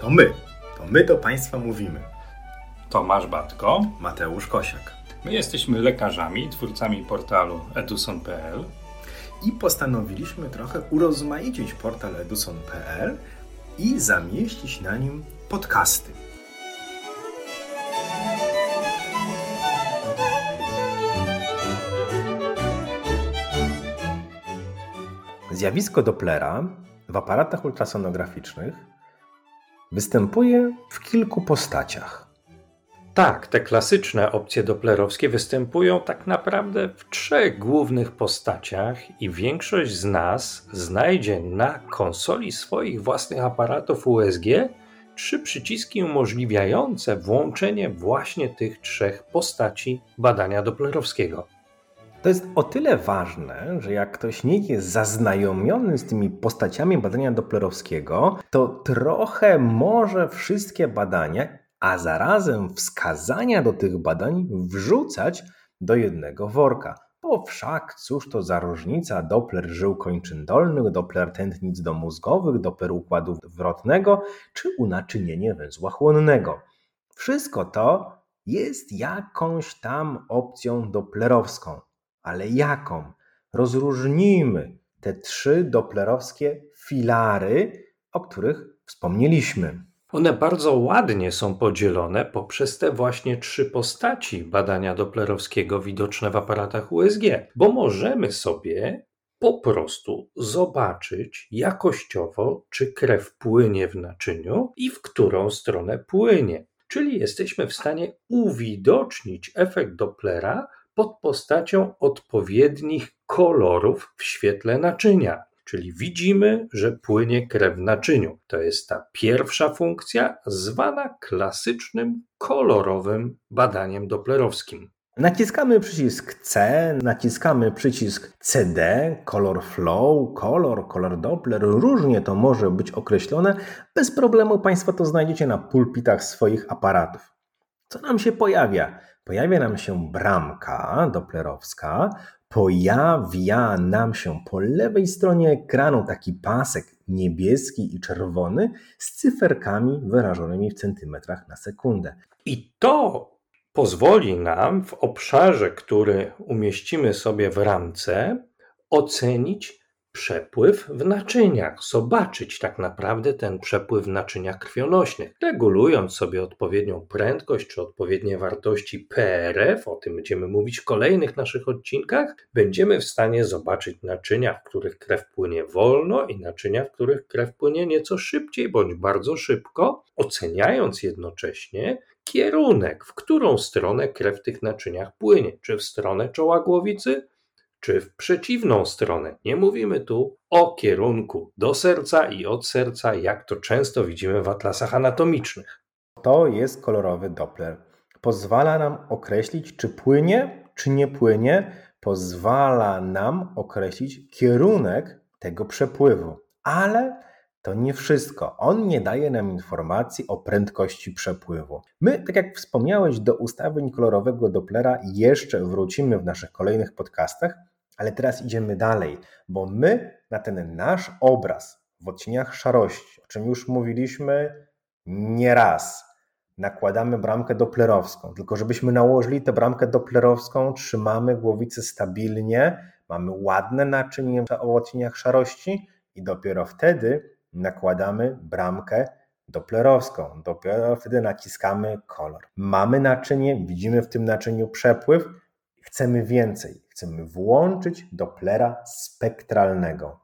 To my. To my do Państwa mówimy. Tomasz Batko. Mateusz Kosiak. My jesteśmy lekarzami, twórcami portalu eduson.pl I postanowiliśmy trochę urozmaicić portal eduson.pl i zamieścić na nim podcasty. Zjawisko Dopplera w aparatach ultrasonograficznych występuje w kilku postaciach. Tak, te klasyczne opcje doplerowskie występują tak naprawdę w trzech głównych postaciach i większość z nas znajdzie na konsoli swoich własnych aparatów USG trzy przyciski umożliwiające włączenie właśnie tych trzech postaci badania doplerowskiego. To jest o tyle ważne, że jak ktoś nie jest zaznajomiony z tymi postaciami badania doplerowskiego, to trochę może wszystkie badania, a zarazem wskazania do tych badań wrzucać do jednego worka. Bo wszak cóż to za różnica Doppler żył kończyn dolnych, Doppler tętnic domózgowych, Doppler układu wrotnego czy unaczynienie węzła chłonnego. Wszystko to jest jakąś tam opcją doplerowską. Ale jaką? Rozróżnijmy te trzy doplerowskie filary, o których wspomnieliśmy. One bardzo ładnie są podzielone poprzez te właśnie trzy postaci badania doplerowskiego widoczne w aparatach USG, bo możemy sobie po prostu zobaczyć jakościowo, czy krew płynie w naczyniu i w którą stronę płynie. Czyli jesteśmy w stanie uwidocznić efekt Dopplera pod postacią odpowiednich kolorów w świetle naczynia. Czyli widzimy, że płynie krew w naczyniu. To jest ta pierwsza funkcja, zwana klasycznym kolorowym badaniem doplerowskim. Naciskamy przycisk C, naciskamy przycisk CD, color flow, color, color doppler, różnie to może być określone. Bez problemu Państwo to znajdziecie na pulpitach swoich aparatów. Co nam się pojawia? Pojawia nam się bramka doplerowska, pojawia nam się po lewej stronie ekranu taki pasek niebieski i czerwony z cyferkami wyrażonymi w centymetrach na sekundę. I to pozwoli nam w obszarze, który umieścimy sobie w ramce, ocenić przepływ w naczyniach, zobaczyć tak naprawdę ten przepływ w naczyniach krwionośnych, regulując sobie odpowiednią prędkość czy odpowiednie wartości PRF, o tym będziemy mówić w kolejnych naszych odcinkach, będziemy w stanie zobaczyć naczynia, w których krew płynie wolno i naczynia, w których krew płynie nieco szybciej bądź bardzo szybko, oceniając jednocześnie kierunek, w którą stronę krew w tych naczyniach płynie, czy w stronę czoła głowicy, czy w przeciwną stronę. Nie mówimy tu o kierunku do serca i od serca, jak to często widzimy w atlasach anatomicznych. To jest kolorowy Doppler. Pozwala nam określić, czy płynie, czy nie płynie. Pozwala nam określić kierunek tego przepływu. Ale to nie wszystko. On nie daje nam informacji o prędkości przepływu. My, tak jak wspomniałeś, do ustawień kolorowego Dopplera jeszcze wrócimy w naszych kolejnych podcastach, ale teraz idziemy dalej, bo my na ten nasz obraz w odcieniach szarości, o czym już mówiliśmy nieraz, nakładamy bramkę doplerowską. Tylko żebyśmy nałożyli tę bramkę doplerowską, trzymamy głowicę stabilnie, mamy ładne naczynie w odcieniach szarości i dopiero wtedy nakładamy bramkę doplerowską. Dopiero wtedy naciskamy kolor. Mamy naczynie, widzimy w tym naczyniu przepływ, chcemy więcej. Chcemy włączyć Dopplera spektralnego.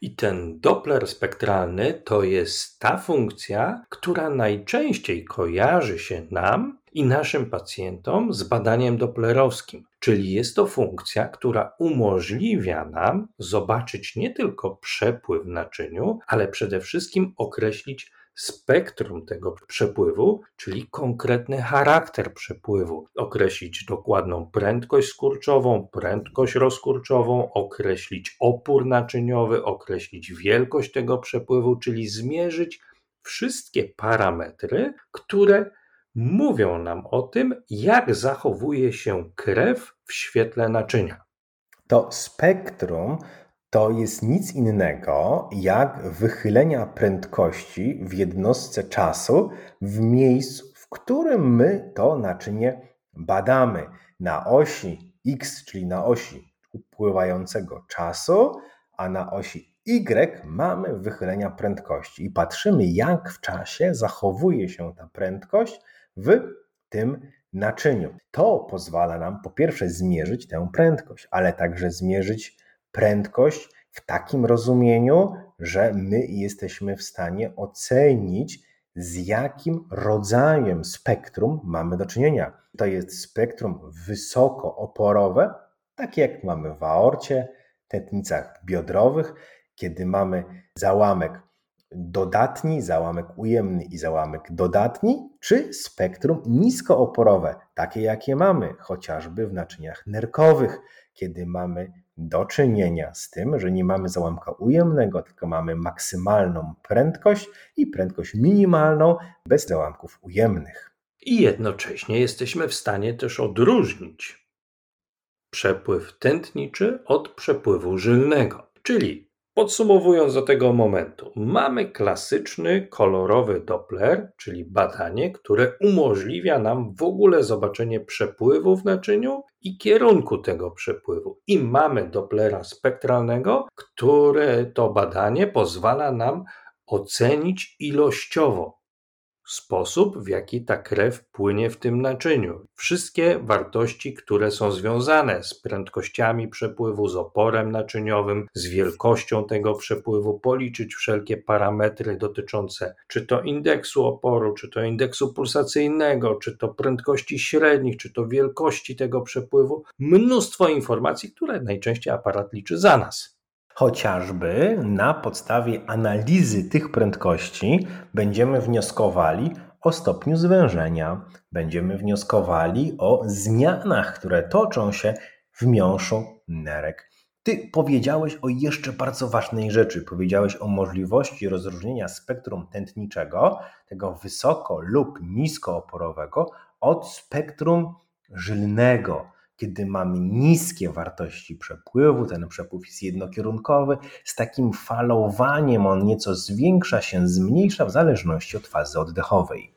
I ten Doppler spektralny to jest ta funkcja, która najczęściej kojarzy się nam i naszym pacjentom z badaniem doplerowskim. Czyli jest to funkcja, która umożliwia nam zobaczyć nie tylko przepływ w naczyniu, ale przede wszystkim określić spektrum tego przepływu, czyli konkretny charakter przepływu, określić dokładną prędkość skurczową, prędkość rozkurczową, określić opór naczyniowy, określić wielkość tego przepływu, czyli zmierzyć wszystkie parametry, które mówią nam o tym, jak zachowuje się krew w świetle naczynia. To spektrum to jest nic innego jak wychylenia prędkości w jednostce czasu w miejscu, w którym my to naczynie badamy. Na osi x, czyli na osi upływającego czasu, a na osi y mamy wychylenia prędkości i patrzymy, jak w czasie zachowuje się ta prędkość w tym naczyniu. To pozwala nam po pierwsze zmierzyć tę prędkość, ale także zmierzyć prędkość w takim rozumieniu, że my jesteśmy w stanie ocenić, z jakim rodzajem spektrum mamy do czynienia. To jest spektrum wysokooporowe, takie jak mamy w aorcie, tętnicach biodrowych, kiedy mamy załamek dodatni, załamek ujemny i załamek dodatni, czy spektrum niskooporowe, takie jakie mamy chociażby w naczyniach nerkowych, kiedy mamy do czynienia z tym, że nie mamy załamka ujemnego, tylko mamy maksymalną prędkość i prędkość minimalną bez załamków ujemnych. I jednocześnie jesteśmy w stanie też odróżnić przepływ tętniczy od przepływu żylnego. Czyli Podsumowując do tego momentu, mamy klasyczny kolorowy Doppler, czyli badanie, które umożliwia nam w ogóle zobaczenie przepływu w naczyniu i kierunku tego przepływu. I mamy Dopplera spektralnego, które to badanie pozwala nam ocenić ilościowo sposób, w jaki ta krew płynie w tym naczyniu. Wszystkie wartości, które są związane z prędkościami przepływu, z oporem naczyniowym, z wielkością tego przepływu, policzyć wszelkie parametry dotyczące czy to indeksu oporu, czy to indeksu pulsacyjnego, czy to prędkości średnich, czy to wielkości tego przepływu. Mnóstwo informacji, które najczęściej aparat liczy za nas. Chociażby na podstawie analizy tych prędkości będziemy wnioskowali o stopniu zwężenia, będziemy wnioskowali o zmianach, które toczą się w miąższu nerek. Ty powiedziałeś o jeszcze bardzo ważnej rzeczy. Powiedziałeś o możliwości rozróżnienia spektrum tętniczego, tego wysoko lub niskooporowego, od spektrum żylnego kiedy mamy niskie wartości przepływu, ten przepływ jest jednokierunkowy, z takim falowaniem on nieco zwiększa się, zmniejsza w zależności od fazy oddechowej.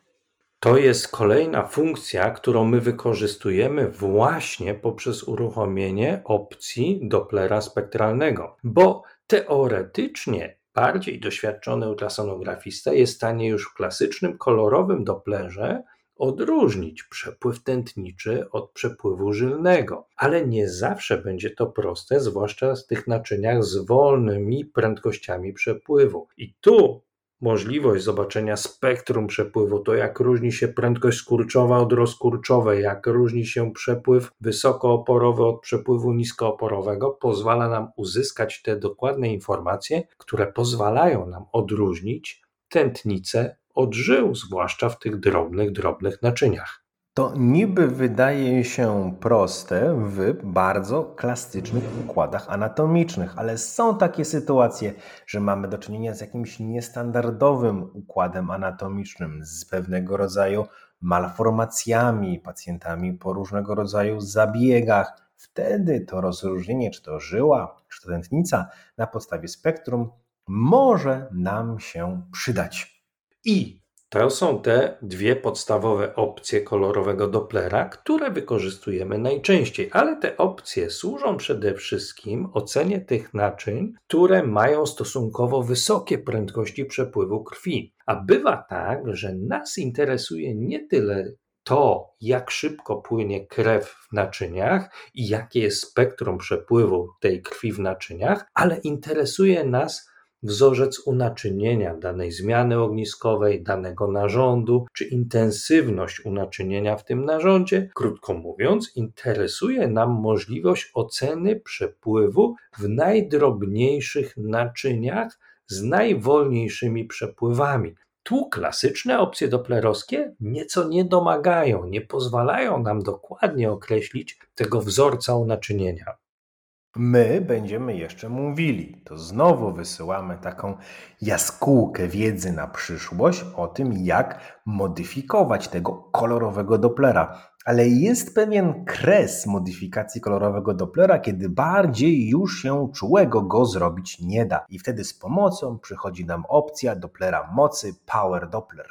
To jest kolejna funkcja, którą my wykorzystujemy właśnie poprzez uruchomienie opcji Dopplera spektralnego, bo teoretycznie bardziej doświadczony ultrasonografista jest w stanie już w klasycznym kolorowym Dopplerze odróżnić przepływ tętniczy od przepływu żylnego. Ale nie zawsze będzie to proste, zwłaszcza w tych naczyniach z wolnymi prędkościami przepływu. I tu możliwość zobaczenia spektrum przepływu, to jak różni się prędkość skurczowa od rozkurczowej, jak różni się przepływ wysokooporowy od przepływu niskooporowego, pozwala nam uzyskać te dokładne informacje, które pozwalają nam odróżnić tętnicę odżył, zwłaszcza w tych drobnych, drobnych naczyniach. To niby wydaje się proste w bardzo klasycznych układach anatomicznych, ale są takie sytuacje, że mamy do czynienia z jakimś niestandardowym układem anatomicznym, z pewnego rodzaju malformacjami, pacjentami po różnego rodzaju zabiegach. Wtedy to rozróżnienie, czy to żyła, czy to tętnica na podstawie spektrum może nam się przydać. I to są te dwie podstawowe opcje kolorowego Dopplera, które wykorzystujemy najczęściej, ale te opcje służą przede wszystkim ocenie tych naczyń, które mają stosunkowo wysokie prędkości przepływu krwi. A bywa tak, że nas interesuje nie tyle to, jak szybko płynie krew w naczyniach i jakie jest spektrum przepływu tej krwi w naczyniach, ale interesuje nas wzorzec unaczynienia danej zmiany ogniskowej, danego narządu, czy intensywność unaczynienia w tym narządzie. Krótko mówiąc, interesuje nam możliwość oceny przepływu w najdrobniejszych naczyniach z najwolniejszymi przepływami. Tu klasyczne opcje doplerowskie nieco nie domagają, nie pozwalają nam dokładnie określić tego wzorca unaczynienia. My będziemy jeszcze mówili. To znowu wysyłamy taką jaskółkę wiedzy na przyszłość o tym, jak modyfikować tego kolorowego Dopplera. ale jest pewien kres modyfikacji kolorowego Dopplera, kiedy bardziej już się czułego go zrobić nie da. I wtedy z pomocą przychodzi nam opcja Dopplera mocy Power Doppler.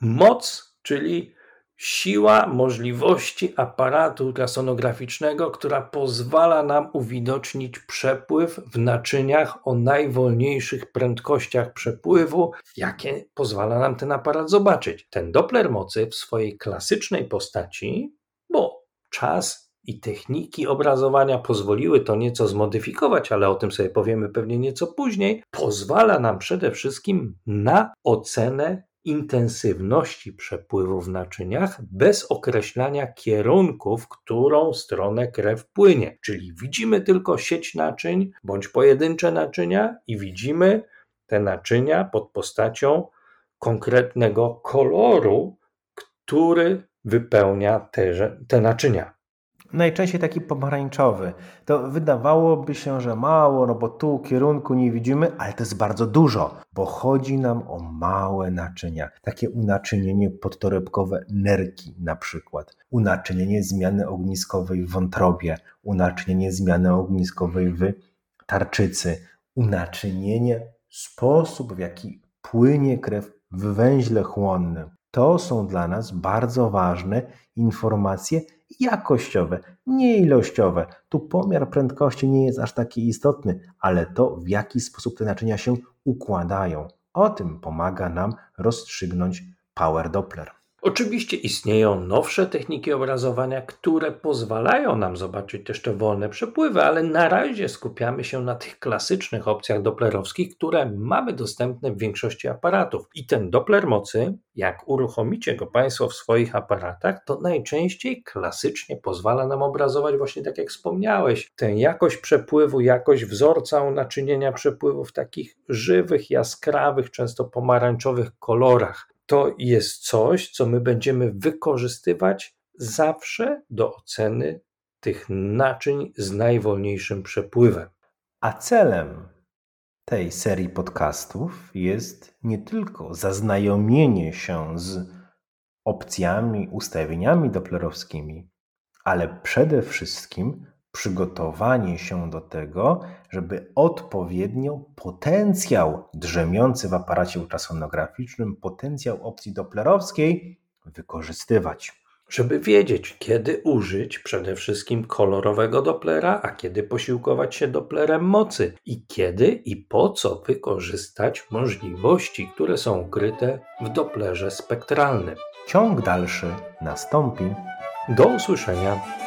Moc, czyli siła możliwości aparatu ultrasonograficznego, która pozwala nam uwidocznić przepływ w naczyniach o najwolniejszych prędkościach przepływu, jakie pozwala nam ten aparat zobaczyć. Ten Doppler mocy w swojej klasycznej postaci, bo czas i techniki obrazowania pozwoliły to nieco zmodyfikować, ale o tym sobie powiemy pewnie nieco później, pozwala nam przede wszystkim na ocenę intensywności przepływu w naczyniach bez określania kierunku, w którą stronę krew płynie. Czyli widzimy tylko sieć naczyń bądź pojedyncze naczynia i widzimy te naczynia pod postacią konkretnego koloru, który wypełnia te, te naczynia najczęściej taki pomarańczowy. To wydawałoby się, że mało, no bo tu kierunku nie widzimy, ale to jest bardzo dużo, bo chodzi nam o małe naczynia. Takie unaczynienie podtorebkowe nerki na przykład, unaczynienie zmiany ogniskowej w wątrobie, unaczynienie zmiany ogniskowej w tarczycy, unaczynienie sposób, w jaki płynie krew w węźle chłonnym. To są dla nas bardzo ważne informacje jakościowe, nie ilościowe. Tu pomiar prędkości nie jest aż taki istotny, ale to w jaki sposób te naczynia się układają. O tym pomaga nam rozstrzygnąć Power Doppler. Oczywiście istnieją nowsze techniki obrazowania, które pozwalają nam zobaczyć też te wolne przepływy, ale na razie skupiamy się na tych klasycznych opcjach doplerowskich, które mamy dostępne w większości aparatów. I ten Doppler mocy, jak uruchomicie go Państwo w swoich aparatach, to najczęściej klasycznie pozwala nam obrazować właśnie tak jak wspomniałeś, tę jakość przepływu, jakość wzorca naczynienia przepływu w takich żywych, jaskrawych, często pomarańczowych kolorach to jest coś, co my będziemy wykorzystywać zawsze do oceny tych naczyń z najwolniejszym przepływem. A celem tej serii podcastów jest nie tylko zaznajomienie się z opcjami, ustawieniami doplerowskimi, ale przede wszystkim przygotowanie się do tego, żeby odpowiednio potencjał drzemiący w aparacie ultrasonograficznym, potencjał opcji doplerowskiej wykorzystywać. Żeby wiedzieć, kiedy użyć przede wszystkim kolorowego Dopplera, a kiedy posiłkować się Dopplerem mocy i kiedy i po co wykorzystać możliwości, które są ukryte w Dopplerze spektralnym. Ciąg dalszy nastąpi. Do usłyszenia.